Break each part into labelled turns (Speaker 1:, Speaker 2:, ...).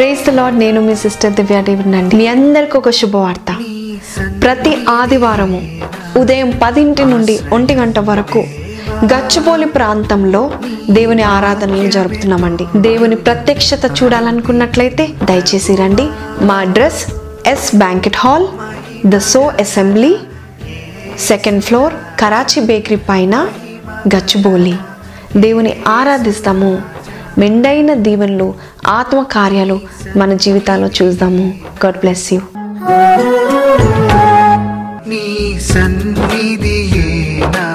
Speaker 1: Praise the నేను మీ sister దివ్య David అండి మీ అందరికి ఒక శుభవార్త. ప్రతి ఆదివారము ఉదయం పదింటి నుండి ఒంటి గంట వరకు గచ్చిబౌలి ప్రాంతంలో దేవుని ఆరాధనలు జరుపుతున్నామండి. దేవుని ప్రత్యక్షత చూడాలనుకున్నట్లయితే దయచేసి రండి. మా address S banquet hall the so assembly second floor Karachi bakery పైన గచ్చిబోలి. దేవుని ఆరాధిస్తాము. మెండైన దీవెనలు ఆత్మ కార్యాలు మన జీవితాల్లో చూద్దాము. గాడ్ బ్లెస్ యూ
Speaker 2: నీ సన్నిధియే నా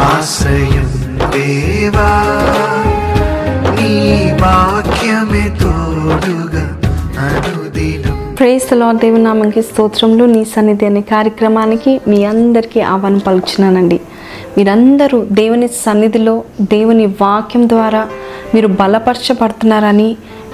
Speaker 2: ఆశ్రయం దేవా. నీ వాక్యమే తోడుగా అనుదినం.
Speaker 1: ప్రేస్ లార్డ్ దేవుని నామంకి స్తోత్రంలో నీ సన్నిధి అనే కార్యక్రమానికి మీ అందరికీ ఆహ్వానం పలుకుచున్నానండి మీరందరూ దేవుని సన్నిధిలో దేవుని వాక్యం ద్వారా మీరు బలపరచబడుతున్నారని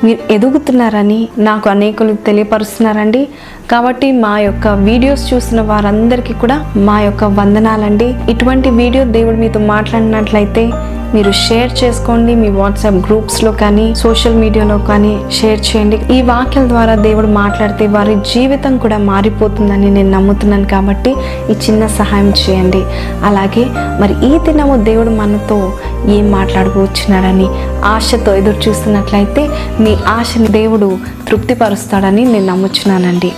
Speaker 1: మీరు ఎదుగుతున్నారని నాకు అనేకులు తెలియపరుస్తున్నారండి. కాబట్టి మా యొక్క వీడియోస్ చూసిన వారందరికీ కూడా మా యొక్క వందనాలండి. ఇటువంటి వీడియో దేవుడు మీతో మాట్లాడినట్లయితే మీరు షేర్ చేసుకోండి మీ వాట్సాప్ గ్రూప్స్లో కానీ సోషల్ మీడియాలో కానీ షేర్ చేయండి. ఈ వాక్యాల ద్వారా దేవుడు మాట్లాడితే వారి జీవితం కూడా మారిపోతుందని నేను నమ్ముతున్నాను కాబట్టి ఈ చిన్న సహాయం చేయండి. అలాగే మరి ఈ దినము దేవుడు మనతో ఏం మాట్లాడబోచున్నాడని ఆశతో ఎదురు చూస్తున్నట్లయితే మీ ఆశని దేవుడు తృప్తిపరుస్తాడని నేను నమ్ముచున్నానండి.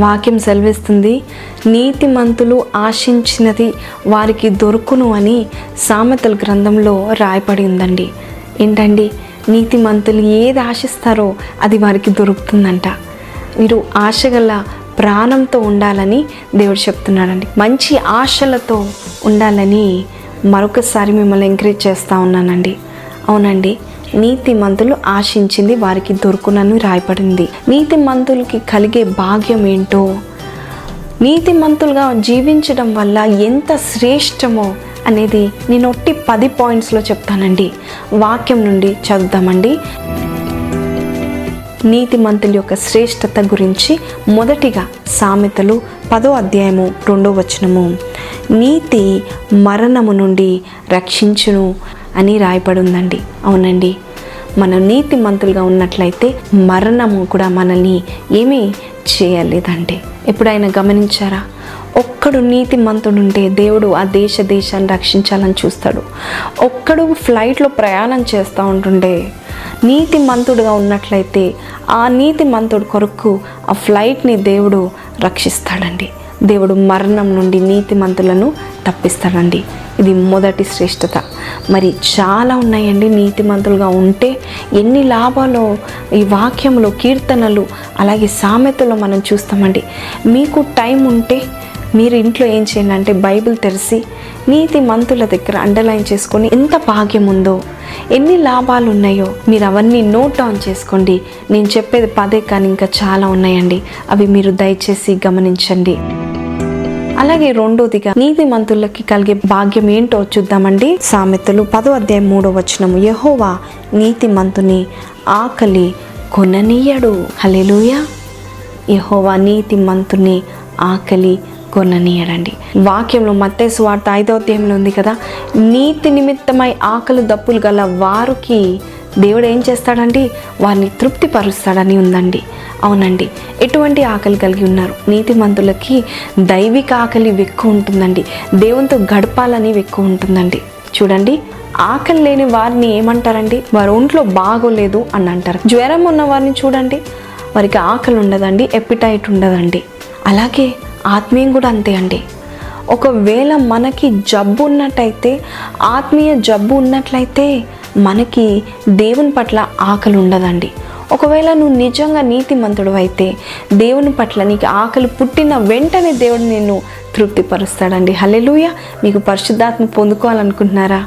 Speaker 1: వాక్యం సెలవిస్తుంది నీతిమంతులు ఆశించినది వారికి దొరుకును అని సామెతల గ్రంథంలో రాయపడి ఉందండి ఏంటండి? నీతిమంతులు ఏది ఆశిస్తారో అది వారికి దొరుకుతుందంట. మీరు ఆశగల ప్రాణంతో ఉండాలని దేవుడు చెప్తున్నాడండి. మంచి ఆశలతో ఉండాలని మరొకసారి మిమ్మల్ని ఎంకరేజ్ చేస్తూ ఉన్నానండి. అవునండి. నీతి మంతులు ఆశించింది వారికి దొరుకునని రాయపడింది నీతిమంతులకి కలిగే భాగ్యం ఏంటో నీతిమంతులుగా జీవించడం వల్ల ఎంత శ్రేష్టమో అనేది నేను ఒట్టి పది పాయింట్స్లో చెప్తానండి. వాక్యం నుండి చదువుతామండి నీతిమంతుల యొక్క శ్రేష్టత గురించి మొదటిగా సామెతలు పదో అధ్యాయము రెండో వచనము. నీతి మరణము నుండి రక్షించును అని రాయపడి ఉందండి అవునండి. మనం నీతిమంతులుగా ఉన్నట్లయితే మరణము కూడా మనల్ని ఏమీ చేయలేదండి. ఎప్పుడైనా గమనించారా? ఒక్కడు నీతిమంతుడుంటే దేవుడు ఆ దేశ దేశాన్ని రక్షించాలని చూస్తాడు. ఒక్కడు ఫ్లైట్లో ప్రయాణం చేస్తూ ఉంటుండే నీతిమంతుడుగా ఉన్నట్లయితే ఆ నీతిమంతుడు కొరకు ఆ ఫ్లైట్ని దేవుడు రక్షిస్తాడండి. దేవుడు మరణం నుండి నీతిమంతులను తప్పిస్తాడండి. ఇది మొదటి శ్రేష్టత. మరి చాలా ఉన్నాయండి నీతిమంతులుగా ఉంటే ఎన్ని లాభాలు ఈ వాక్యంలో కీర్తనలు అలాగే సామెతలో మనం చూస్తామండి. మీకు టైం ఉంటే మీరు ఇంట్లో ఏం చేయండి అంటే బైబిల్ తెరిచి నీతి మంతుల దగ్గర అండర్లైన్ చేసుకొని ఎంత భాగ్యం ఉందో ఎన్ని లాభాలు ఉన్నాయో మీరు అవన్నీ నోట్ డౌన్ చేసుకోండి. నేను చెప్పేది పదే కానీ ఇంకా చాలా ఉన్నాయండి. అవి మీరు దయచేసి గమనించండి. అలాగే రెండోదిగా నీతి మంతులకి కలిగే భాగ్యం ఏంటో చూద్దామండి. సామెతలు పదో అధ్యాయం మూడో వచనము. యహోవా నీతి మంతుని ఆకలి కొననీయడు. హలెలుయా యహోవా నీతి మంతుని ఆకలి కొననీయడండి వాక్యంలో మత్తేసు వార్త ఐదో అధ్యాయంలో ఉంది కదా నీతి నిమిత్తమై ఆకలి దప్పులు గల వారికి దేవుడు ఏం చేస్తాడండి? వారిని తృప్తిపరుస్తాడని ఉందండి. అవునండి. ఎటువంటి ఆకలి కలిగి ఉన్నారు? నీతిమంతులకి దైవిక ఆకలి ఎక్కువ ఉంటుందండి. దేవునితో గడపాలని ఎక్కువ ఉంటుందండి. చూడండి. ఆకలి లేని వారిని ఏమంటారండి? వారి ఒంట్లో బాగోలేదు అని అంటారు. జ్వరం ఉన్న వారిని చూడండి. వారికి ఆకలి ఉండదండి ఎపిటైట్ ఉండదండి. అలాగే ఆత్మీయం కూడా అంతే అండి. ఒకవేళ మనకి జబ్బు ఉన్నట్టయితే ఆత్మీయ జబ్బు ఉన్నట్లయితే మనకి దేవుని పట్ల ఆకలి ఉండదండి. ఒకవేళ నువ్వు నిజంగా నీతిమంతుడు అయితే దేవుని పట్ల నీకు ఆకలి పుట్టిన వెంటనే దేవుడు నిన్ను తృప్తిపరుస్తాడండి. హలెలుయ మీకు పరిశుద్ధాత్మ పొందుకోవాలనుకుంటున్నారా?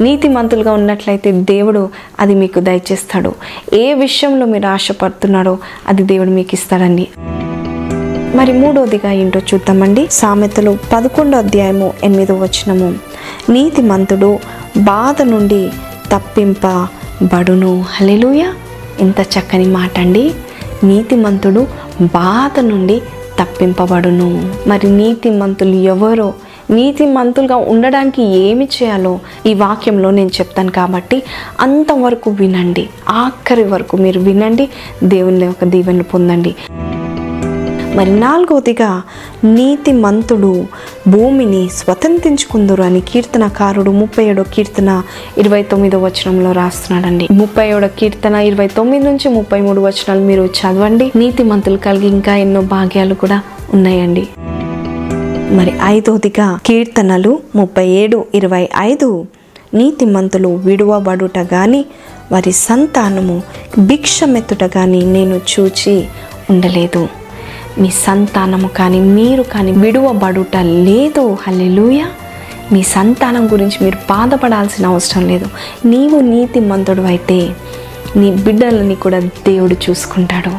Speaker 1: నీతిమంతులుగా ఉన్నట్లయితే దేవుడు అది మీకు దయచేస్తాడు. ఏ విషయంలో మీరు ఆశపడుతున్నాడో అది దేవుడు మీకు ఇస్తాడండి. మరి మూడోదిగా ఏంటో చూద్దామండి. సామెతలు పదకొండో అధ్యాయము ఎనిమిదో వచనము. నీతిమంతుడు బాధ నుండి తప్పింపబడును. హలెలుయ ఇంత చక్కని మాట అండి నీతిమంతుడు బాధ నుండి తప్పింపబడును. మరి నీతిమంతులు ఎవరో నీతి మంతులుగా ఉండడానికి ఏమి చేయాలో ఈ వాక్యంలో నేను చెప్తాను కాబట్టి అంతవరకు వినండి. ఆఖరి వరకు మీరు వినండి. దేవుని యొక్క దీవెనలు పొందండి. మరి నాలుగవదిగా నీతి మంతుడు భూమిని స్వతంత్రించుకుందరు అని కీర్తనకారుడు ముప్పై ఏడో కీర్తన ఇరవై తొమ్మిదో వచనంలో రాస్తున్నాడండి. ముప్పై ఏడో కీర్తన ఇరవై తొమ్మిది నుంచి ముప్పై మూడు వచనాలు మీరు చదవండి. నీతిమంతులు కలిగి ఇంకా ఎన్నో భాగ్యాలు కూడా ఉన్నాయండి. మరి ఐదవదిగా కీర్తనలు ముప్పై ఏడు ఇరవై ఐదు నీతిమంతులు విడువబడుట గాని వారి సంతానము భిక్షమెత్తుట గాని నేను చూచి ఉండలేదు. మీ సంతానము కానీ మీరు కానీ విడువబడుట లేదు హల్లెలూయ. మీ సంతానం గురించి మీరు బాధపడాల్సిన అవసరం లేదు. నీవు నీతి మంతుడు అయితే నీ బిడ్డలని కూడా దేవుడు చూసుకుంటాడు.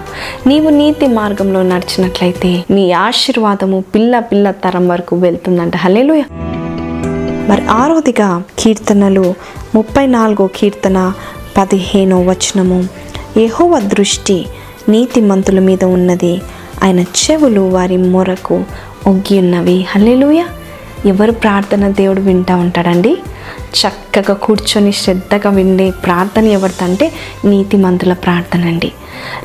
Speaker 1: నీవు నీతి మార్గంలో నడిచినట్లయితే నీ ఆశీర్వాదము పిల్ల పిల్ల తరం వరకు వెళ్తుందంట. హల్లెలూయా. మరి ఆరోదిగా కీర్తనలు ముప్పై నాలుగో కీర్తన పదిహేనో వచనము. యహోవ దృష్టి నీతిమంతుల మీద ఉన్నది. ఆయన చెవులు వారి మొరకు ఒగ్గి ఉన్నవి హల్లెలూయా. ఎవరు ప్రార్థన దేవుడు వింటూ ఉంటాడండి? చక్కగా కూర్చొని శ్రద్ధగా విండే ప్రార్థన ఎవరిదంటే నీతిమంతుల ప్రార్థన అండి.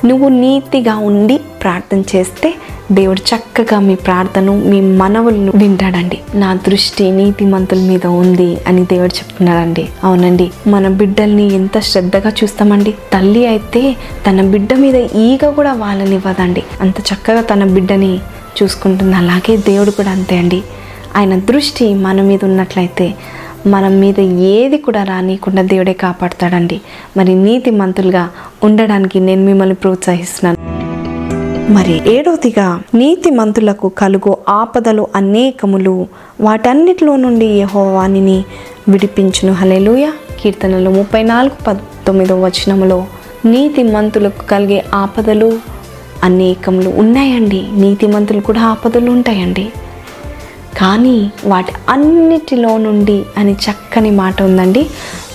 Speaker 1: నువ్వు నీతిగా ఉండి ప్రార్థన చేస్తే దేవుడు చక్కగా మీ ప్రార్థన మీ మనవులను వింటాడండి. నా దృష్టి నీతిమంతుల మీద ఉంది అని దేవుడు చెప్తున్నాడండి. అవునండి. మన బిడ్డల్ని ఎంత శ్రద్ధగా చూస్తామండి. తల్లి అయితే తన బిడ్డ మీద ఈగ కూడా వాళ్ళనివ్వదండి అంత చక్కగా తన బిడ్డని చూసుకుంటుంది. అలాగే దేవుడు కూడా అంతే అండి. ఆయన దృష్టి మన మీద ఉన్నట్లయితే మనం మీద ఏది కూడా రానియకుండా దేవుడే కాపాడతాడండి. మరి నీతి మంతులుగా ఉండడానికి నేను మిమ్మల్ని ప్రోత్సహిస్తున్నాను. మరి ఏడవదిగా నీతి మంతులకు కలుగు ఆపదలు అనేకములు. వాటన్నిటిలో నుండి యహోవానిని విడిపించును. హలేలుయ కీర్తనలు ముప్పై నాలుగు పంతొమ్మిదో వచనములో నీతి మంతులకు కలిగే ఆపదలు అనేకములు ఉన్నాయండి. నీతి మంతులు కూడా ఆపదలు ఉంటాయండి. కానీ వాటి అన్నిటిలో నుండి అని చక్కని మాట ఉందండి.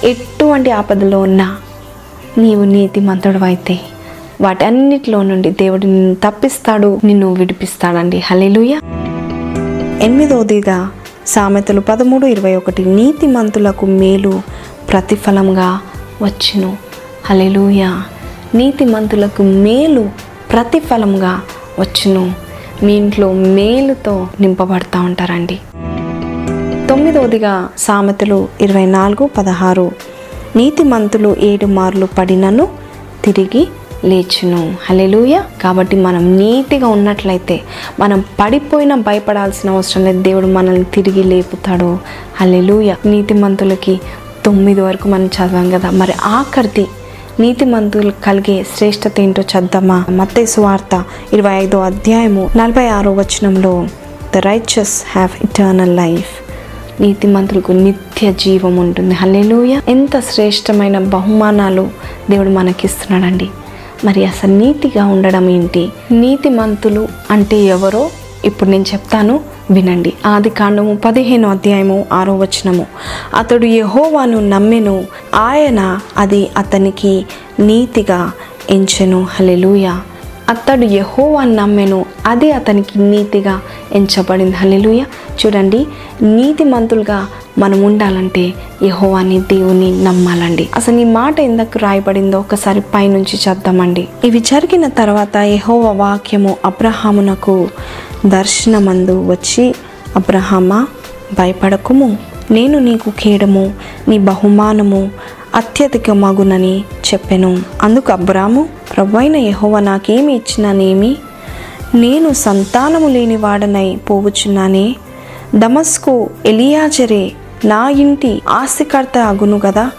Speaker 1: ఎటువంటి ఆపదలో ఉన్నా నీవు నీతిమంతుడు అయితే వాటన్నిటిలో నుండి దేవుడు నిన్ను తప్పిస్తాడు నిన్ను విడిపిస్తాడండి. హలేలుయ ఎనిమిదవదిగా సామెతలు పదమూడు ఇరవై ఒకటి నీతి మంతులకు మేలు ప్రతిఫలంగా వచ్చును. హలెలుయ నీతి మంతులకు మేలు ప్రతిఫలంగా వచ్చును. మీ ఇంట్లో మేలుతో నింపబడతా ఉంటారండి. తొమ్మిదవదిగా సామెతలు ఇరవై నాలుగు పదహారు. నీతిమంతులు ఏడు మార్లు పడినను తిరిగి లేచును. హలెలుయ కాబట్టి మనం నీతిగా ఉన్నట్లయితే మనం పడిపోయినా భయపడాల్సిన అవసరం లేదు. దేవుడు మనల్ని తిరిగి లేపుతాడు. హలెలుయ నీతిమంతులకి తొమ్మిది వరకు మనం చదవాం కదా. మరి ఆఖరిది నీతిమంతులు కలిగే శ్రేష్టత ఏంటో చద్దామా మత్తే సువార్త ఇరవై ఐదో అధ్యాయము నలభై ఆరో వచనంలో the righteous have eternal life నీతిమంతులకు నిత్య జీవం ఉంటుంది. హల్లెలూయ. ఎంత శ్రేష్టమైన బహుమానాలు దేవుడు మనకిస్తున్నాడండి. మరి అసలు నీతిగా ఉండడం ఏంటి? నీతిమంతులు అంటే ఎవరో? ఇప్పుడు నేను చెప్తాను వినండి. ఆది కాండము పదిహేను అధ్యాయము ఆరో వచనము. అతడు యహోవాను నమ్మెను ఆయన అది అతనికి నీతిగా ఎంచెను. హలెలూయ అతడు యహోవాను నమ్మెను అది అతనికి నీతిగా ఎంచబడింది. హలెలుయ చూడండి నీతిమంతులుగా మనం ఉండాలంటే యహోవాని దేవుని నమ్మాలండి. అసలు ఈ మాట ఎందుకు రాయబడిందో ఒకసారి పైనుంచి చేద్దామండి. ఇవి జరిగిన తర్వాత యహోవ వాక్యము అబ్రహామునకు దర్శనమందు వచ్చి అబ్రహామా భయపడకుము. నేను నీకు కేడము నీ బహుమానము అత్యధిక మగునని చెప్పెను. అందుకు అబ్రాము ప్రభైన యహోవ నాకేమి ఇచ్చినానేమి నేను సంతానము లేని వాడనై పోవచ్చున్నానే దమస్కు ఎలియాజరే నా ఇంటి ఆస్తికర్త అగును కదా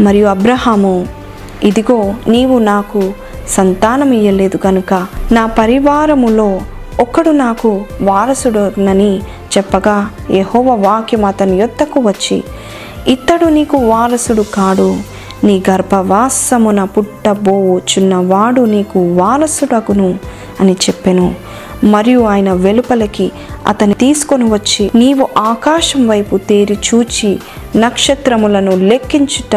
Speaker 1: మరియు అబ్రహాము ఇదిగో నీవు నాకు సంతానం ఇయ్యలేదు కనుక నా పరివారములో ఒక్కడు నాకు వారసుడునని చెప్పగా యహోవ వాక్యం అతని యొత్తకు వచ్చి ఇతడు నీకు వారసుడు కాడు. నీ గర్భవాసమున పుట్టబోచున్న వాడు నీకు వారసుడగును అని చెప్పెను. మరియు ఆయన వెలుపలకి అతని తీసుకొని వచ్చి నీవు ఆకాశం వైపు తేరి చూచి నక్షత్రములను లెక్కించుట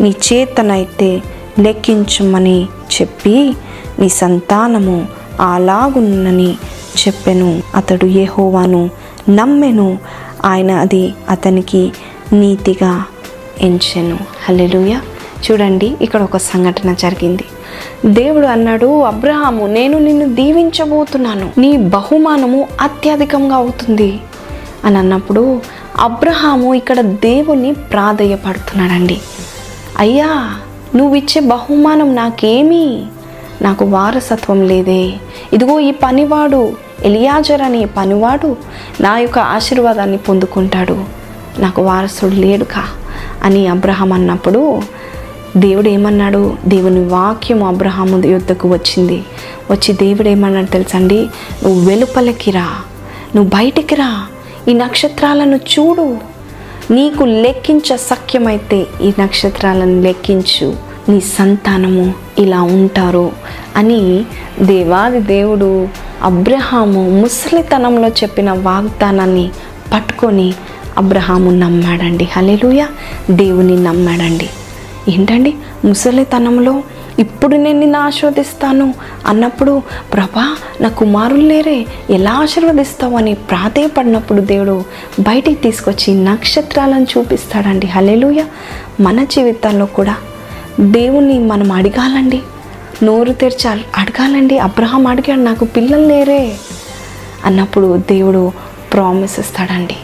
Speaker 1: నీ చేతనైతే లెక్కించమని చెప్పి నీ సంతానము అలాగున్నని చెప్పెను. అతడు యెహోవాను నమ్మెను. ఆయన అది అతనికి నీతిగా ఎంచెను. హల్లెలూయ. చూడండి ఇక్కడ ఒక సంఘటన జరిగింది. దేవుడు అన్నాడు అబ్రహాము నేను నిన్ను దీవించబోతున్నాను. నీ బహుమానము అత్యధికంగా అవుతుంది. అని అన్నప్పుడు అబ్రహాము ఇక్కడ దేవుణ్ణి ప్రాధేయపడుతున్నాడండి. అయ్యా నువ్వు ఇచ్చే బహుమానం నాకేమీ? నాకు వారసత్వం లేదే. ఇదిగో ఈ పనివాడు ఎలియాజర్ అనే పనివాడు నా యొక్క ఆశీర్వాదాన్ని పొందుకుంటాడు. నాకు వారసుడు లేడుకా అని అబ్రహం అన్నప్పుడు దేవుడు ఏమన్నాడు దేవుని వాక్యం అబ్రహాము యుద్ధకు వచ్చింది. వచ్చి దేవుడు ఏమన్నాడు తెలుసండి? నువ్వు వెలుపలికి రా. నువ్వు బయటికి రా. ఈ నక్షత్రాలను చూడు. నీకు లెక్కించ సఖ్యమైతే ఈ నక్షత్రాలను లెక్కించు. నీ సంతానము ఇలా ఉంటారు అని దేవాది దేవుడు అబ్రహాము ముసలితనంలో చెప్పిన వాగ్దానాన్ని పట్టుకొని అబ్రహాము నమ్మాడండి. హలెలుయ దేవుని నమ్మాడండి. ఏంటండి? ముసలితనంలో ఇప్పుడు నేను నిన్ను ఆశీర్వదిస్తాను అన్నప్పుడు ప్రభా నా కుమారులు లేరే ఎలా ఆశీర్వదిస్తావు అని ప్రాధేయపడినప్పుడు దేవుడు బయటికి తీసుకొచ్చి నక్షత్రాలను చూపిస్తాడండి. హలెలుయ మన జీవితాల్లో కూడా దేవుణ్ణి మనం అడగాలండి. నోరు తెరిచి అడగాలండి. అబ్రహాం అడిగాడు నాకు పిల్లలు లేరే అన్నప్పుడు దేవుడు ప్రామిస్ ఇస్తాడండి.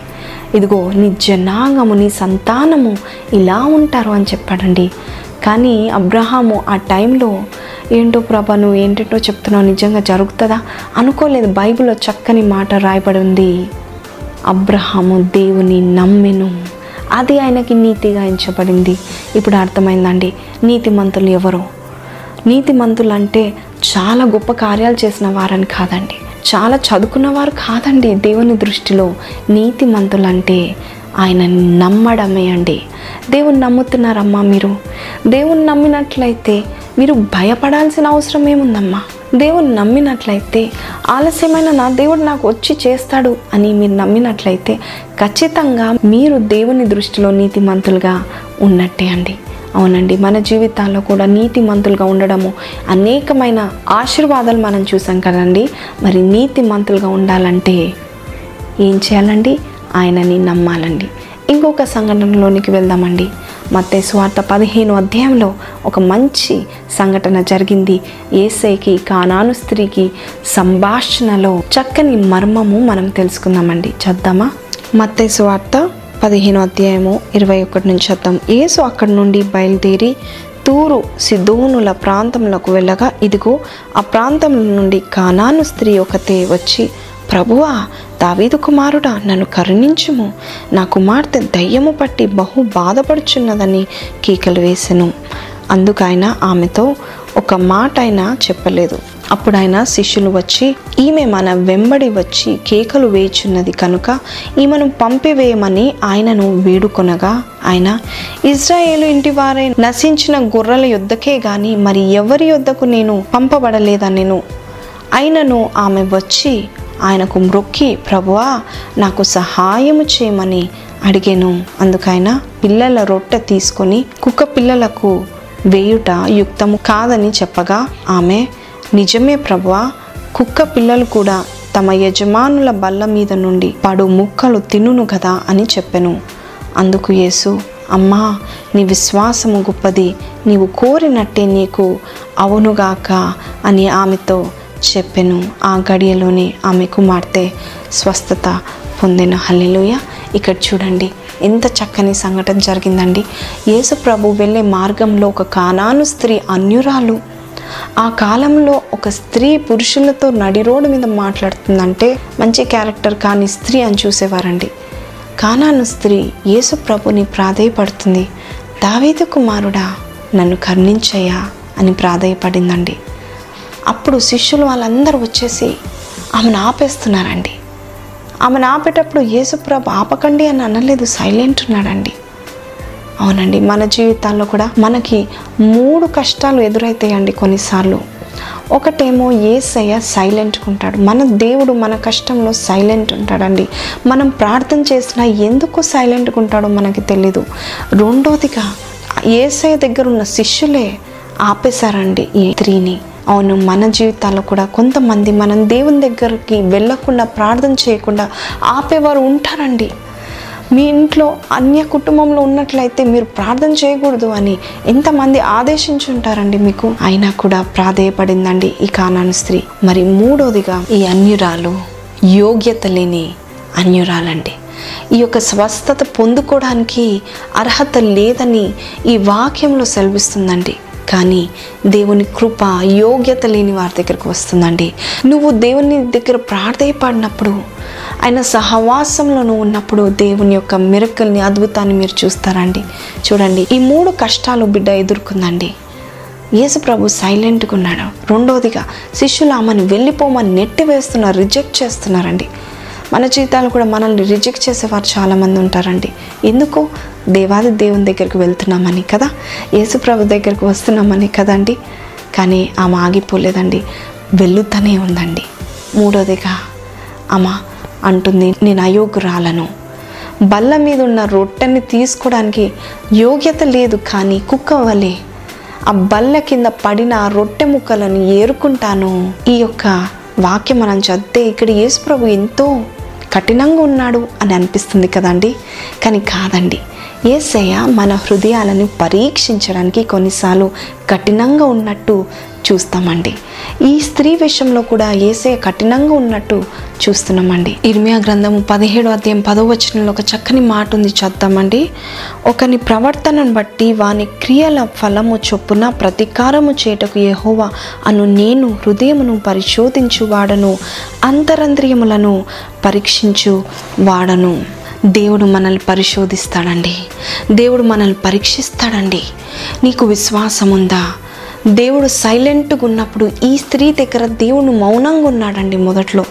Speaker 1: ఇదిగో నీ జనాంగము నీ సంతానము ఇలా ఉంటారు అని చెప్పాడండి. కానీ అబ్రహాము ఆ టైంలో ఏంటో ప్రభా నువ్వు ఏంటంటో చెప్తున్నావు నిజంగా జరుగుతుందా? అనుకోలేదు బైబిల్లో చక్కని మాట రాయబడి ఉంది. అబ్రహాము దేవుని నమ్మెను. అది ఆయనకి నీతిగా ఎంచబడింది. ఇప్పుడు అర్థమైందండి నీతిమంతులు ఎవరు? నీతిమంతులు అంటే చాలా గొప్ప కార్యాలు చేసిన వారని కాదండి. చాలా చదువుకున్నవారు కాదండి దేవుని దృష్టిలో నీతిమంతులు అంటే ఆయన నమ్మడమే అండి. దేవుని నమ్ముతున్నారమ్మా మీరు. దేవుని నమ్మినట్లయితే మీరు భయపడాల్సిన అవసరం ఏముందమ్మా? దేవుని నమ్మినట్లయితే ఆలస్యమైన నా దేవుడు నాకు వచ్చి చేస్తాడు అని మీరు నమ్మినట్లయితే ఖచ్చితంగా మీరు దేవుని దృష్టిలో నీతిమంతులుగా ఉన్నట్టే అండి. అవునండి. మన జీవితాల్లో కూడా నీతిమంతులుగా ఉండడము అనేకమైన ఆశీర్వాదాలు మనం చూసాం కదండి. మరి నీతిమంతులుగా ఉండాలంటే ఏం చేయాలండి? ఆయనని నమ్మాలండి. ఇంకొక సంఘటనలోనికి వెళ్దామండి. మత్తే స్వార్థ పదిహేను అధ్యాయంలో ఒక మంచి సంఘటన జరిగింది. ఏసైకి కానాను స్త్రీకి సంభాషణలో చక్కని మర్మము మనం తెలుసుకుందామండి. చద్దామా? మత్తే స్వార్థ పదిహేను అధ్యాయము ఇరవై ఒకటి నుంచి అర్థం. యేసు అక్కడి నుండి బయలుదేరి తూరు సిద్ధోనుల ప్రాంతంలోకి వెళ్ళగా ఇదిగో ఆ ప్రాంతం నుండి కానాను స్త్రీ ఒకతే వచ్చి ప్రభువా దావీదు కుమారుడా నన్ను కరుణించుము. నా కుమార్తె దయ్యము పట్టి బహు బాధపడుచున్నదని కేకలు వేసెను. అందుకైనా ఆమెతో ఒక మాట అయినా చెప్పలేదు. అప్పుడు ఆయన శిష్యులు వచ్చి ఈమె మన వెంబడి వచ్చి కేకలు వేయుచున్నది కనుక ఈమెను పంపివేయమని ఆయనను వేడుకొనగా ఆయన ఇజ్రాయేలు ఇంటి వారే నశించిన గొర్రెల యుద్ధకే గాని మరి ఎవరి యొద్దకు నేను పంపబడలేదనెను? అయినను ఆమె వచ్చి ఆయనకు మ్రొక్కి ప్రభువా నాకు సహాయము చేయమని అడిగాను. అందుకైన పిల్లల రొట్టె తీసుకొని కుక్క పిల్లలకు వేయుట యుక్తము కాదని చెప్పగా ఆమె నిజమే ప్రభువా కుక్క పిల్లలు కూడా తమ యజమానుల బల్ల మీద నుండి పడు ముక్కలు తినును కదా అని చెప్పెను. అందుకు యేసు అమ్మా నీ విశ్వాసము గొప్పది నీవు కోరినట్టే నీకు అవునుగాక అని ఆమెతో చెప్పెను. ఆ గడియలోనే ఆమె కుమార్తె స్వస్థత పొందిన. హల్లెలూయ. ఇక్కడ చూడండి ఎంత చక్కని సంఘటన జరిగిందండి. యేసు ప్రభు వెళ్ళే మార్గంలో ఒక కానాను స్త్రీ అన్యురాలు ఆ కాలంలో ఒక స్త్రీ పురుషులతో నడి రోడ్డు మీద మాట్లాడుతుందంటే మంచి క్యారెక్టర్ కాని స్త్రీ అని చూసేవారండి. కానాను స్త్రీ యేసు ప్రభుని ప్రాధేయపడుతుంది. దావీదు కుమారుడా నన్ను కర్ణించయ్యా అని ప్రాధేయపడిందండి. అప్పుడు శిష్యులు వాళ్ళందరూ వచ్చేసి ఆమెను ఆపేస్తున్నారండి. ఆమెను ఆపేటప్పుడు యేసుప్రభు ఆపకండి అని అనలేదు సైలెంట్ ఉన్నాడండి. అవునండి మన జీవితాల్లో కూడా మనకి మూడు కష్టాలు ఎదురైతాయండి కొన్నిసార్లు. ఒకటేమో ఏసయ్య సైలెంట్గా ఉంటాడు. మన దేవుడు మన కష్టంలో సైలెంట్ ఉంటాడండి. మనం ప్రార్థన చేసినా ఎందుకు సైలెంట్గా ఉంటాడో మనకి తెలీదు. రెండోదిగా ఏసయ్య దగ్గర ఉన్న శిష్యులే ఆపేశారండి ఈ స్త్రీని. అవును మన జీవితాల్లో కూడా కొంతమంది మనం దేవుని దగ్గరికి వెళ్ళకుండా ప్రార్థన చేయకుండా ఆపేవారు ఉంటారండి. మీ ఇంట్లో అన్య కుటుంబంలో ఉన్నట్లయితే మీరు ప్రార్థన చేయకూడదు అని ఎంతమంది ఆదేశించుంటారండి మీకు? అయినా కూడా ప్రాధేయపడిందండి ఈ కానాను స్త్రీ. మరి మూడోదిగా ఈ అన్యురాలు యోగ్యత లేని అన్యురాలండి. ఈ యొక్క స్వస్థత పొందుకోవడానికి అర్హత లేదని ఈ వాక్యంలో సెలవిస్తుందండి. కానీ దేవుని కృప యోగ్యత లేని వారి దగ్గరకు వస్తుందండి. నువ్వు దేవుని దగ్గర ప్రార్థయపడినప్పుడు ఆయన సహవాసంలో నువ్వు ఉన్నప్పుడు దేవుని యొక్క మిరకల్ని అద్భుతాన్ని మీరు చూస్తారండి. చూడండి ఈ మూడు కష్టాలు బిడ్డ ఎదుర్కొందండి. యేసు ప్రభు సైలెంట్గా ఉన్నాడు. రెండవదిగా శిష్యులు ఆమెను వెళ్ళిపోమని నెట్టి వేస్తున్నారు రిజెక్ట్ చేస్తున్నారండి. మన జీవితాలు కూడా మనల్ని రిజెక్ట్ చేసేవారు చాలామంది ఉంటారండి. ఎందుకు? దేవాది దేవుని దగ్గరికి వెళ్తున్నామని కదా? యేసుప్రభు దగ్గరికి వస్తున్నామని కదండి కానీ ఆమె ఆగిపోలేదండి. వెళ్తూనే ఉందండి. మూడోదిగా ఆమె అంటుంది నేను అయోగ్యురాలను. బల్ల మీద ఉన్న రొట్టెని తీసుకోవడానికి యోగ్యత లేదు కానీ కుక్క వలె. ఆ బల్ల కింద పడిన రొట్టె ముక్కలను ఏరుకుంటాను. ఈ యొక్క వాక్యం మనం చదివితే ఇక్కడ యేసుప్రభు ఎంతో కఠినంగా ఉన్నాడు అని అనిపిస్తుంది కదండి. కానీ కాదండి. ఏసయ్య మన హృదయాలను పరీక్షించడానికి కొన్నిసార్లు కఠినంగా ఉన్నట్టు చూస్తామండి. ఈ స్త్రీ విషయంలో కూడా ఏసే కఠినంగా ఉన్నట్టు చూస్తున్నామండి. ఇర్మియా గ్రంథము పదిహేడు అధ్యాయం పదో వచనంలో ఒక చక్కని మాట ఉంది చేద్దామండి ఒకని ప్రవర్తనను బట్టి వాని క్రియల ఫలము చొప్పున ప్రతీకారము చేటకు యెహోవా అను నేను హృదయమును పరిశోధించు వాడను అంతరంద్రియములను పరీక్షించు వాడను. దేవుడు మనల్ని పరిశోధిస్తాడండి. దేవుడు మనల్ని పరీక్షిస్తాడండి. నీకు విశ్వాసం ఉందా దేవుడు సైలెంట్గా ఉన్నప్పుడు ఈ స్త్రీ దగ్గర దేవుడు మౌనంగా ఉన్నాడండి మొదట్లో.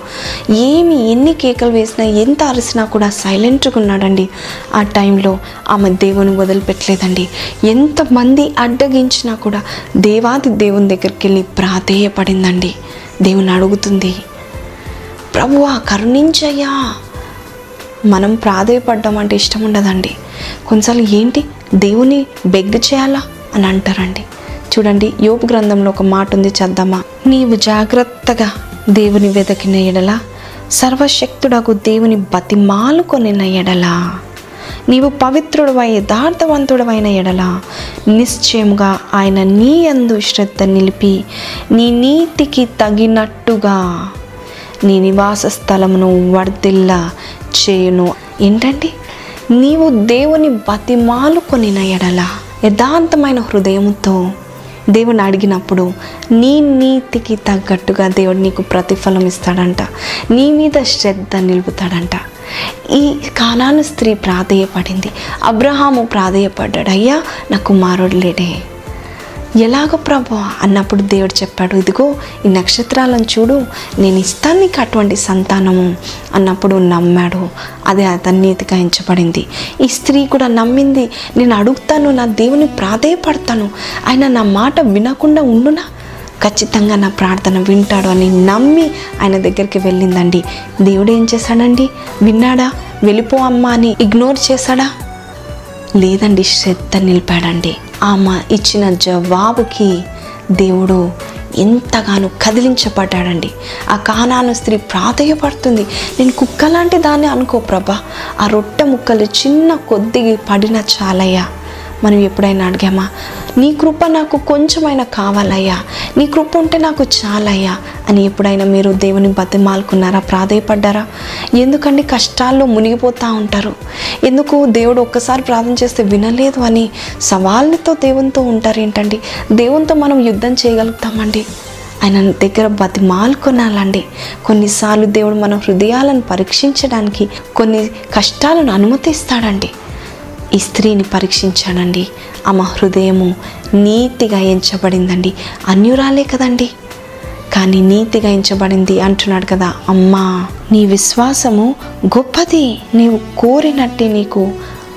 Speaker 1: ఏమి ఎన్ని కేకలు వేసినా ఎంత అరిసినా కూడా సైలెంట్గా ఉన్నాడండి. ఆ టైంలో ఆమె దేవుని వదిలిపెట్టలేదండి. ఎంతమంది అడ్డగించినా కూడా దేవాది దేవుని దగ్గరికి వెళ్ళి ప్రాధేయపడిందండి. దేవుని అడుగుతుంది ప్రభువా కరుణించయ్యా. మనం ప్రాధేయపడడం అంటే ఇష్టం ఉండదండి. కొన్నిసార్లు ఏంటి? దేవుని బెగ్ చేయాలా? అని అంటారండి. చూడండి యోపు గ్రంథంలో ఒక మాట ఉంది చద్దామా? నీవు జాగ్రత్తగా దేవుని వెదకిన ఎడల సర్వశక్తుడకు దేవుని బతిమాలుకొనిన ఎడల. నీవు పవిత్రుడవై యథార్థవంతుడవైన ఎడల. నిశ్చయముగా ఆయన నీ అందు శ్రద్ధ నిలిపి నీ నీతికి తగినట్టుగా నీ నివాస స్థలమును వర్ధిల్ల చేయును. ఏంటండి? నీవు దేవుని బతిమాలుకొనిన ఎడల. యథార్థమైన హృదయంతో దేవుని అడిగినప్పుడు నీ నీతికి తగ్గట్టుగా దేవుడు నీకు ప్రతిఫలం ఇస్తాడంట. నీ మీద శ్రద్ధ నిలుపుతాడంట. ఈ కానాను స్త్రీ ప్రాధేయపడింది. అబ్రహాము ప్రాధేయపడ్డాడు. అయ్యా నా కుమారుడు లేడే. ఎలాగో ప్రభు అన్నప్పుడు దేవుడు చెప్పాడు ఇదిగో ఈ నక్షత్రాలను చూడు నేను ఇస్తాను నీకు అటువంటి సంతానము అన్నప్పుడు నమ్మాడు. అది అతని ఎంచబడింది ఈ స్త్రీ కూడా నమ్మింది నేను అడుగుతాను నా దేవుని ప్రాధేయపడతాను. ఆయన నా మాట వినకుండా ఉండునా? ఖచ్చితంగా నా ప్రార్థన వింటాడు అని నమ్మి ఆయన దగ్గరికి వెళ్ళిందండి. దేవుడు ఏం చేశాడండి? విన్నాడా? వెళ్ళిపో అమ్మా అని ఇగ్నోర్ చేశాడా? లేదండి శ్రద్ధ నిలిపాడండి. ఆమె ఇచ్చిన జవాబుకి దేవుడు ఎంతగానో కదిలించబడ్డాడండి. ఆ కానాను స్త్రీ ప్రాధేయపడుతుంది. నేను కుక్క లాంటి దాన్ని అనుకో ప్రభా. ఆ రొట్టె ముక్కలు చిన్న కొద్దిగా పడిన చాలయ్యా. మనం ఎప్పుడైనా అడిగామా నీ కృప నాకు కొంచెమైనా కావాలయ్యా నీ కృప ఉంటే నాకు చాలయ్యా అని ఎప్పుడైనా మీరు దేవుని బతిమాలుకున్నారా ప్రాధేయపడ్డారా? ఎందుకండి కష్టాల్లో మునిగిపోతూ ఉంటారు? ఎందుకు దేవుడు ఒక్కసారి ప్రార్థన చేస్తే వినలేదు అని సవాళ్ళతో దేవునితో ఉంటారు ఏంటండి దేవునితో మనం యుద్ధం చేయగలుగుతామండి. ఆయన దగ్గర బతిమాలుకొనాలండి కొన్నిసార్లు దేవుడు మన హృదయాలను పరీక్షించడానికి కొన్ని కష్టాలను అనుమతిస్తాడండి. ఈ స్త్రీని పరీక్షించాడండి ఆమె హృదయము నీతిగా ఎంచబడిందండి. అన్యురాలే కదండి. కానీ నీతిగా ఎంచబడింది అంటున్నాడు కదా అమ్మా నీ విశ్వాసము గొప్పది. నీవు కోరినట్టే నీకు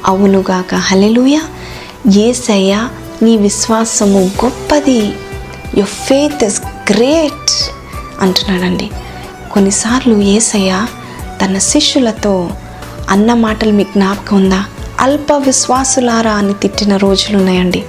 Speaker 1: అవునుగాక హలెలుయ ఏసయ్య నీ విశ్వాసము గొప్పది. యువర్ ఫేత్ ఇస్ గ్రేట్ అంటున్నాడండి. కొన్నిసార్లు ఏసయ్య తన శిష్యులతో అన్న మాటలు మీకు జ్ఞాపకం ఉందా? అల్ప విశ్వాసులారా అని తిట్టిన రోజులు ఉన్నాయండి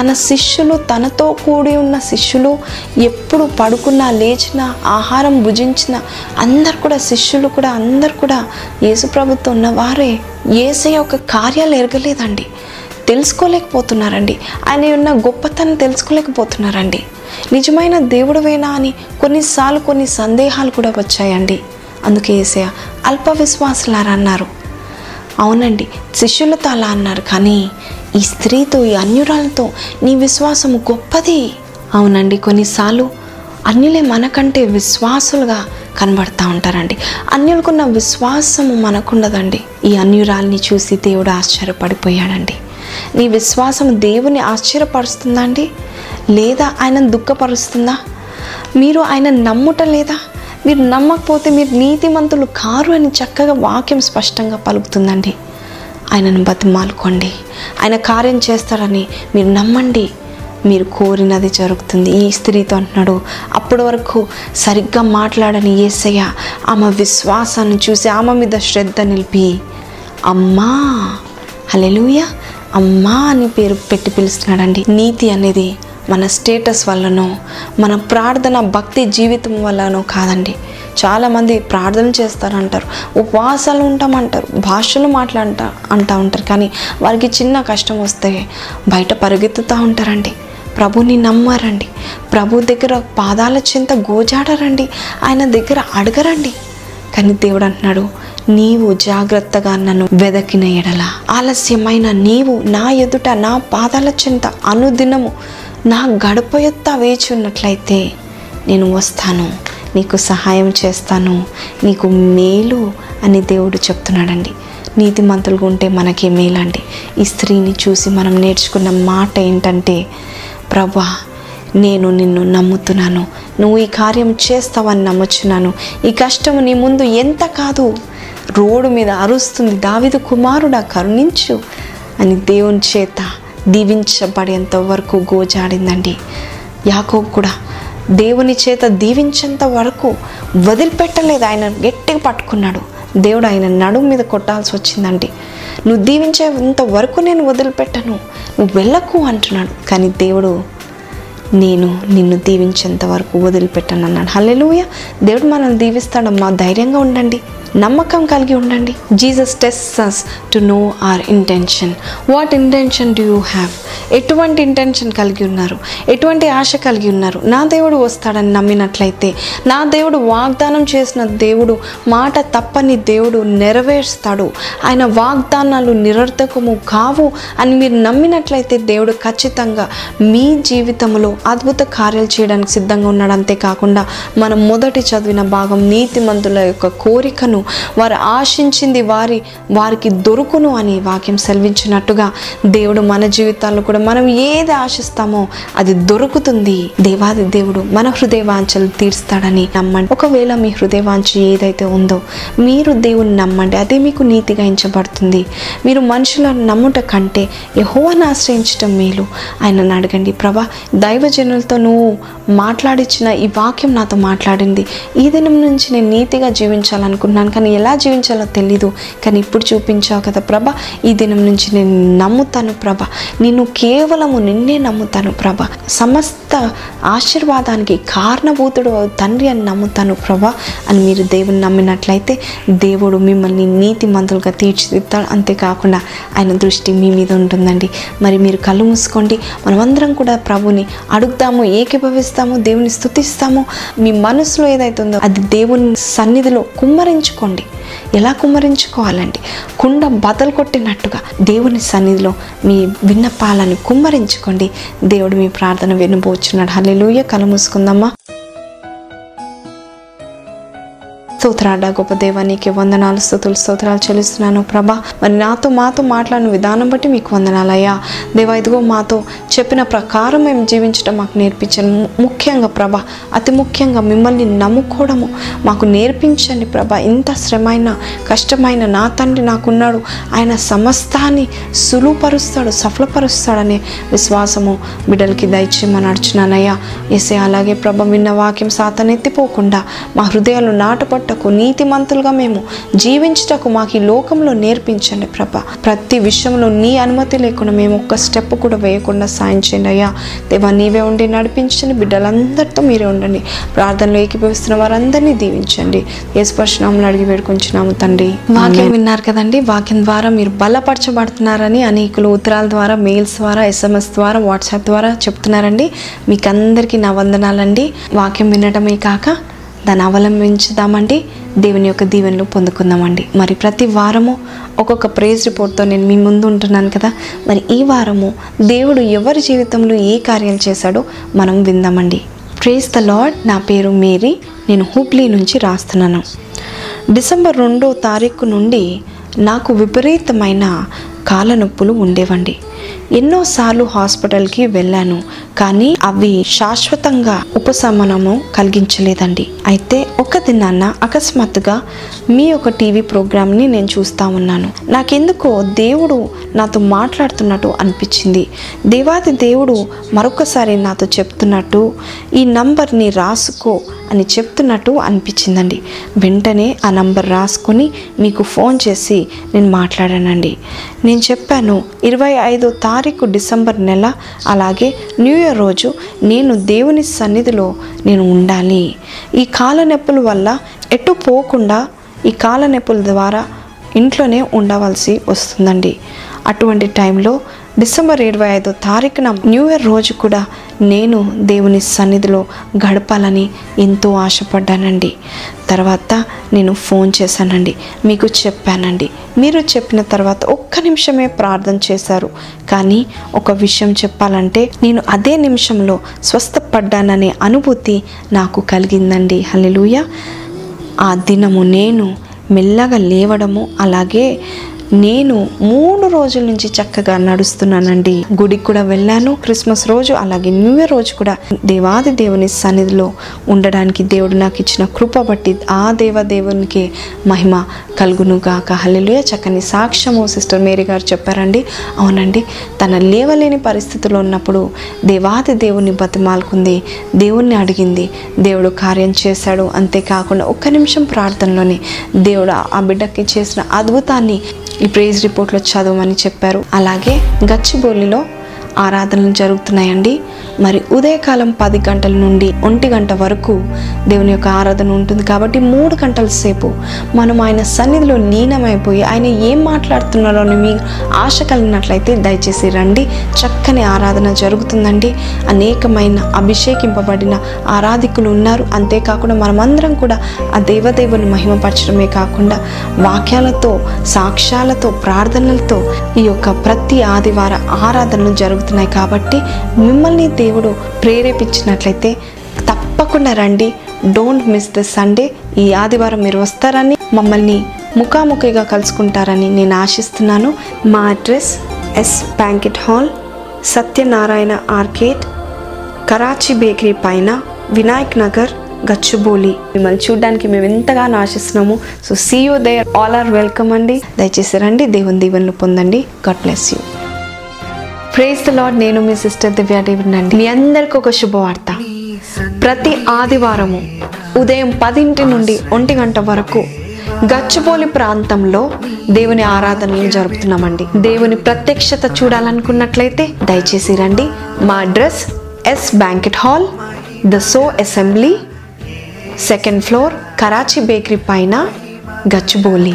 Speaker 1: తన శిష్యులు తనతో కూడి ఉన్న శిష్యులు ఎప్పుడు పడుకున్నా లేచినా ఆహారం భుజించిన అందరు కూడా శిష్యులు కూడా అందరు కూడా యేసుప్రభుతో ఉన్నవారే ఏసే యొక్క కార్యాలు ఎరగలేదండి. తెలుసుకోలేకపోతున్నారండి. ఆయన ఉన్న గొప్పతనం తెలుసుకోలేకపోతున్నారండి. నిజమైన దేవుడువేనా అని కొన్నిసార్లు కొన్ని సందేహాలు కూడా వచ్చాయండి. అందుకే ఏసయ అల్ప విశ్వాసులారా అన్నారు. అవునండి శిష్యులతో అలా అన్నారు. కానీ ఈ స్త్రీతో ఈ అన్యురాలతో నీ విశ్వాసం గొప్పది. అవునండి కొన్నిసార్లు అన్యులే మనకంటే విశ్వాసులుగా కనబడతా ఉంటారండి. అన్యులకున్న విశ్వాసము మనకుండదండి. ఈ అన్యురాల్ని చూసి దేవుడు ఆశ్చర్యపడిపోయాడండి. నీ విశ్వాసం దేవుని ఆశ్చర్యపరుస్తుందా అండి? లేదా ఆయన దుఃఖపరుస్తుందా? మీరు ఆయన నమ్ముట లేదా? మీరు నమ్మకపోతే మీరు నీతిమంతులు కారు అని చక్కగా వాక్యం స్పష్టంగా పలుకుతుందండి. ఆయనను బతిమాలుకోండి. ఆయన కార్యం చేస్తాడని మీరు నమ్మండి. మీరు కోరినది జరుగుతుంది. ఈ స్త్రీతో అంటున్నాడు అప్పటి వరకు సరిగ్గా మాట్లాడని ఏసయ్య ఆమె విశ్వాసాన్ని చూసి ఆమె మీద శ్రద్ధ నిలిపి అమ్మా హలెలుయ అమ్మా అని పేరు పెట్టి పిలుస్తున్నాడండి. నీతి అనేది మన స్టేటస్ వల్లనో మన ప్రార్థన భక్తి జీవితం వల్లనో కాదండి. చాలామంది ప్రార్థన చేస్తారంటారు ఉపవాసాలు ఉంటామంటారు భాషలు మాట్లాడట అంటూ ఉంటారు. కానీ వారికి చిన్న కష్టం వస్తే బయట పరిగెత్తుతూ ఉంటారండి. ప్రభుని నమ్మారండి. ప్రభు దగ్గర పాదాల చింత గోజాడరండి. ఆయన దగ్గర అడగరండి. కానీ దేవుడు అంటున్నాడు నీవు జాగ్రత్తగా నన్ను వెదకిన ఎడల ఆలస్యమైన నీవు నా ఎదుట నా పాదాల చింత అనుదినము నా గడప ఎత్త వేచి ఉన్నట్లయితే నేను వస్తాను. నీకు సహాయం చేస్తాను. నీకు మేలు అని దేవుడు చెప్తున్నాడండి. నీతిమంతులుగా ఉంటే మనకి మేలండి. ఈ స్త్రీని చూసి మనం నేర్చుకున్న మాట ఏంటంటే ప్రభా నేను నిన్ను నమ్ముతున్నాను. నువ్వు ఈ కార్యం చేస్తావని నమ్ముచున్నాను. ఈ కష్టం నీ ముందు ఎంత కాదు. రోడ్డు మీద అరుస్తుంది. దావిదు కుమారుడా కరుణించు అని దేవుని చేత దీవించబడేంత వరకు గోజాడిందండి. యాకోబు కూడా దేవుని చేత దీవించేంత వరకు వదిలిపెట్టలేదు. ఆయన గట్టిగా పట్టుకున్నాడు. దేవుడు ఆయన నడుము మీద కొట్టాల్సి వచ్చిందండి. నువ్వు దీవించేంత వరకు నేను వదిలిపెట్టను. నువ్వు వెళ్ళకు అంటున్నాడు. కానీ దేవుడు నేను నిన్ను దీవించేంత వరకు వదిలిపెట్టను అన్నాడు హల్లెలూయ. దేవుడు మనల్ని దీవిస్తాడమ్మా ధైర్యంగా ఉండండి. నమ్మకం కలిగి ఉండండి. Jesus tests to know or intention what intention do you have ఎటువంటి ఇంటెన్షన్ కలిగి ఉన్నారు? ఎటువంటి ఆశ కలిగి ఉన్నారు? నా దేవుడు వస్తాడని నమ్మినట్లయితే నా దేవుడు వాగ్దానం చేసిన దేవుడు మాట తప్పని దేవుడు నెరవేరుస్తాడు. ఆయన వాగ్దానాలు నిరర్థకము కావు అని మీరు నమ్మినట్లయితే దేవుడు ఖచ్చితంగా మీ జీవితంలో అద్భుత కార్యాలు చేయడానికి సిద్ధంగా ఉన్నాడు. అంతేకాకుండా మనం మొదటి చదివిన భాగం నీతిమంతుల యొక్క కోరికను వారు ఆశించింది వారి వారికి దొరుకును అని వాక్యం సెలవించినట్టుగా దేవుడు మన జీవితాల్లో కూడా మనం ఏది ఆశిస్తామో అది దొరుకుతుంది. దేవాది దేవుడు మన హృదయవాంఛలు తీర్స్తాడని నమ్మండి. ఒకవేళ మీ హృదయవాంఛ ఏదైతే ఉందో మీరు దేవుని నమ్మండి. అదే మీకు నీతిగా ఎంచబడుతుంది. మీరు మనుషులను నమ్ముట కంటే యహోవాను ఆశ్రయించటం మేలు. ఆయనను అడగండి. ప్రభా దైవజనులతో నువ్వు మాట్లాడిచ్చిన ఈ వాక్యం నాతో మాట్లాడింది. ఈ దినం నుంచి నేను నీతిగా జీవించాలనుకున్నాను కానీ ఎలా జీవించాలో తెలీదు. కానీ ఇప్పుడు చూపించావు కదా ప్రభ ఈ దినం నుంచి నేను నమ్ముతాను ప్రభ. నిన్ను కేవలము నిన్నే నమ్ముతాను ప్రభ. సమస్త ఆశీర్వాదానికి కారణభూతుడు తండ్రి అని నమ్ముతాను ప్రభ అని మీరు దేవుని నమ్మినట్లయితే దేవుడు మిమ్మల్ని నీతి మంతులుగా తీర్చిదిద్దాడు. అంతేకాకుండా ఆయన దృష్టి మీ మీద ఉంటుందండి. మరి మీరు కళ్ళు మూసుకోండి. మనమందరం కూడా ప్రభుని అడుగుతాము ఏకీభవిస్తాము దేవుని స్థుతిస్తాము. మీ మనసులో ఏదైతుందో ఉందో అది దేవుని సన్నిధిలో కుమ్మరించుకో కుమ్మరించుకోండి ఎలా కుమ్మరించుకోవాలండి కుండ బదలు కొట్టినట్టుగా దేవుని సన్నిధిలో మీ విన్నపాలను కుమ్మరించుకోండి. దేవుడు మీ ప్రార్థన వినబోచున్నాడు. హల్లెలూయ. కల మూసుకుందమ్మా స్తోత్రాడ గొప్ప దేవానికి వందనాలు స్థుతులు స్తోత్రాలు చెల్లిస్తున్నాను ప్రభా. మరి నాతో మాతో మాట్లాడిన విధానం బట్టి మీకు వందనాలయ్యా. దేవా ఇదిగో మాతో చెప్పిన ప్రకారం మేము జీవించడం మాకు నేర్పించను ముఖ్యంగా ప్రభా అతి ముఖ్యంగా మిమ్మల్ని నమ్ముకోవడము మాకు నేర్పించండి ప్రభా. ఇంత శ్రమైన కష్టమైన నా తండ్రి నాకున్నాడు. ఆయన సమస్తాన్ని సులువుపరుస్తాడు సఫలపరుస్తాడనే విశ్వాసము బిడ్డలకి దయచేయమని నడుచున్నానయ్యా. ఎసే అలాగే ప్రభ విన్న వాక్యం సాతనెత్తిపోకుండా మా హృదయాలు నాటపట్ట ఉండుటకు నీతిమంతులుగా మేము జీవించుటకు మాకు ఈ లోకంలో నేర్పించండి ప్రభ. ప్రతి విషయంలో నీ అనుమతి లేకుండా మేము ఒక్క స్టెప్ కూడా వేయకుండా సాయం చేయండి అయ్యా. దేవా నీవే ఉండి నడిపించండి. బిడ్డలందరితో మీరే ఉండండి. ప్రార్థనలో ఏకీభవిస్తున్న వారందరినీ దీవించండి. యేసుపరశునామని అడిగి వేడుకొంచున్నాము తండ్రి. వాక్యం విన్నారు కదండి. వాక్యం ద్వారా మీరు బలపరచబడుతున్నారని అనేకులు ఉత్తరాల ద్వారా మెయిల్స్ ద్వారా ఎస్ఎంఎస్ ద్వారా వాట్సాప్ ద్వారా చెప్తున్నారండి. మీకు అందరికీ నా వందనాలండి. వాక్యం వినడమే కాక దాన్ని అవలంబించుదామండి. దేవుని యొక్క దీవెనలు పొందుకుందామండి. మరి ప్రతి వారము ఒక్కొక్క ప్రేజ్ రిపోర్ట్తో నేను మీ ముందు ఉంటున్నాను కదా. మరి ఈ వారము దేవుడు ఎవరి జీవితంలో ఏ కార్యాలు చేశాడో మనం విందామండి. ప్రేజ్ ద లార్డ్ నా పేరు మేరీ. నేను హూప్లీ నుంచి రాస్తున్నాను. డిసెంబర్ రెండో తారీఖు నుండి నాకు విపరీతమైన కాళ్ళ నొప్పులు ఉండేవండి. ఎన్నోసార్లు హాస్పిటల్కి వెళ్ళాను కానీ అవి శాశ్వతంగా ఉపశమనము కలిగించలేదండి. అయితే ఒక దినాన్న అకస్మాత్తుగా మీ యొక్క టీవీ ప్రోగ్రామ్ని నేను చూస్తూ ఉన్నాను. నాకెందుకో దేవుడు నాతో మాట్లాడుతున్నట్టు అనిపించింది. దేవాది దేవుడు మరొకసారి నాతో చెప్తున్నట్టు ఈ నంబర్ని రాసుకో అని చెప్తున్నట్టు అనిపించిందండి. వెంటనే ఆ నంబర్ రాసుకొని మీకు ఫోన్ చేసి నేను మాట్లాడానండి. నేను చెప్పాను ఇరవై ఐదో తారీఖు తారీఖు డిసెంబర్ నెల అలాగే న్యూ ఇయర్ రోజు నేను దేవుని సన్నిధిలో నేను ఉండాలి. ఈ కాలనొప్పుల వల్ల ఎటు పోకుండా ఈ కాలనొప్పుల నొప్పుల ద్వారా ఇంట్లోనే ఉండవలసి వస్తుందండి. అటువంటి టైంలో డిసెంబర్ ఇరవై ఐదో తారీఖున న్యూ ఇయర్ రోజు కూడా నేను దేవుని సన్నిధిలో గడపాలని ఎంతో ఆశపడ్డానండి. తర్వాత నేను ఫోన్ చేశానండి. మీకు చెప్పానండి. మీరు చెప్పిన తర్వాత ఒక్క నిమిషమే ప్రార్థన చేశారు. కానీ ఒక విషయం చెప్పాలంటే నేను అదే నిమిషంలో స్వస్థపడ్డాననే అనుభూతి నాకు కలిగిందండి. హల్లెలూయ. ఆ దినము నేను మెల్లగా లేవడము అలాగే నేను మూడు రోజుల నుంచి చక్కగా నడుస్తున్నానండి. గుడికి కూడా వెళ్ళాను. క్రిస్మస్ రోజు అలాగే న్యూ ఇయర్ రోజు కూడా దేవాది దేవుని సన్నిధిలో ఉండడానికి దేవుడు నాకు ఇచ్చిన కృప బట్టి ఆ దేవ దేవునికి మహిమ కలుగునుగాక. హల్లెలూయ. చక్కని సాక్ష్యము సిస్టర్ మేరీ గారు చెప్పారండి. అవునండి. తన లేవలేని పరిస్థితిలో ఉన్నప్పుడు దేవాది దేవుని బతిమాలుకుంది. దేవుణ్ణి అడిగింది. దేవుడు కార్యం చేశాడు. అంతేకాకుండా ఒక్క నిమిషం ప్రార్థనలోనే దేవుడు ఆ బిడ్డకి చేసిన అద్భుతాన్ని ఈ ప్రేజ్ రిపోర్ట్లో చదవమని చెప్పారు. అలాగే గచ్చిబౌలిలో ఆరాధనలు జరుగుతున్నాయండి. మరి ఉదయకాలం పది గంటల నుండి ఒంటి గంట వరకు దేవుని యొక్క ఆరాధన ఉంటుంది. కాబట్టి మూడు గంటల సేపు మనం ఆయన సన్నిధిలో లీనమైపోయి ఆయన ఏం మాట్లాడుతున్నారో అని మీ ఆశ కలిగినట్లయితే దయచేసి రండి. చక్కని ఆరాధన జరుగుతుందండి. అనేకమైన అభిషేకింపబడిన ఆరాధికులు ఉన్నారు. అంతేకాకుండా మనమందరం కూడా ఆ దేవదేవుని మహిమపరచడమే కాకుండా వాక్యాలతో సాక్ష్యాలతో ప్రార్థనలతో ఈ యొక్క ప్రతి ఆదివార ఆరాధనలు జరుగుతున్నాయి కాబట్టి మిమ్మల్ని దేవుడు ప్రేరేపించినట్లయితే తప్పకుండా రండి. డోంట్ మిస్ ద సండే ఈ ఆదివారం మీరు వస్తారని మమ్మల్ని ముఖాముఖిగా కలుసుకుంటారని నేను ఆశిస్తున్నాను. మా address S banquet hall Satyanarayana arcade Karachi bakery పైన వినాయక్ నగర్ గచ్చుబోలి. మిమ్మల్ని చూడడానికి మేము ఎంతగానో ఆశిస్తున్నాము. So see you there all are welcome అండి. దయచేసి రండి. దేవుని దీవెనలు పొందండి. God bless you praise the Lord నేను మీ సిస్టర్ దివ్య డేవిడ్ అండి. మీ అందరికి ఒక శుభవార్త. ప్రతి ఆదివారము ఉదయం పదింటి నుండి ఒంటి గంట వరకు గచ్చిబౌలి ప్రాంతంలో దేవుని ఆరాధనలు జరుపుతున్నామండి. దేవుని ప్రత్యక్షత చూడాలనుకున్నట్లయితే దయచేసి రండి. మా address S banquet hall the so assembly second floor Karachi bakery పైన గచ్చిబౌలి.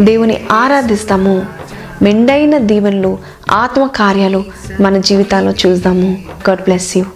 Speaker 1: దేవుని ఆరాధిస్తాము. మెండైన దీవెనలు ఆత్మ కార్యాలు మన జీవితాల్లో చూద్దాము. God bless you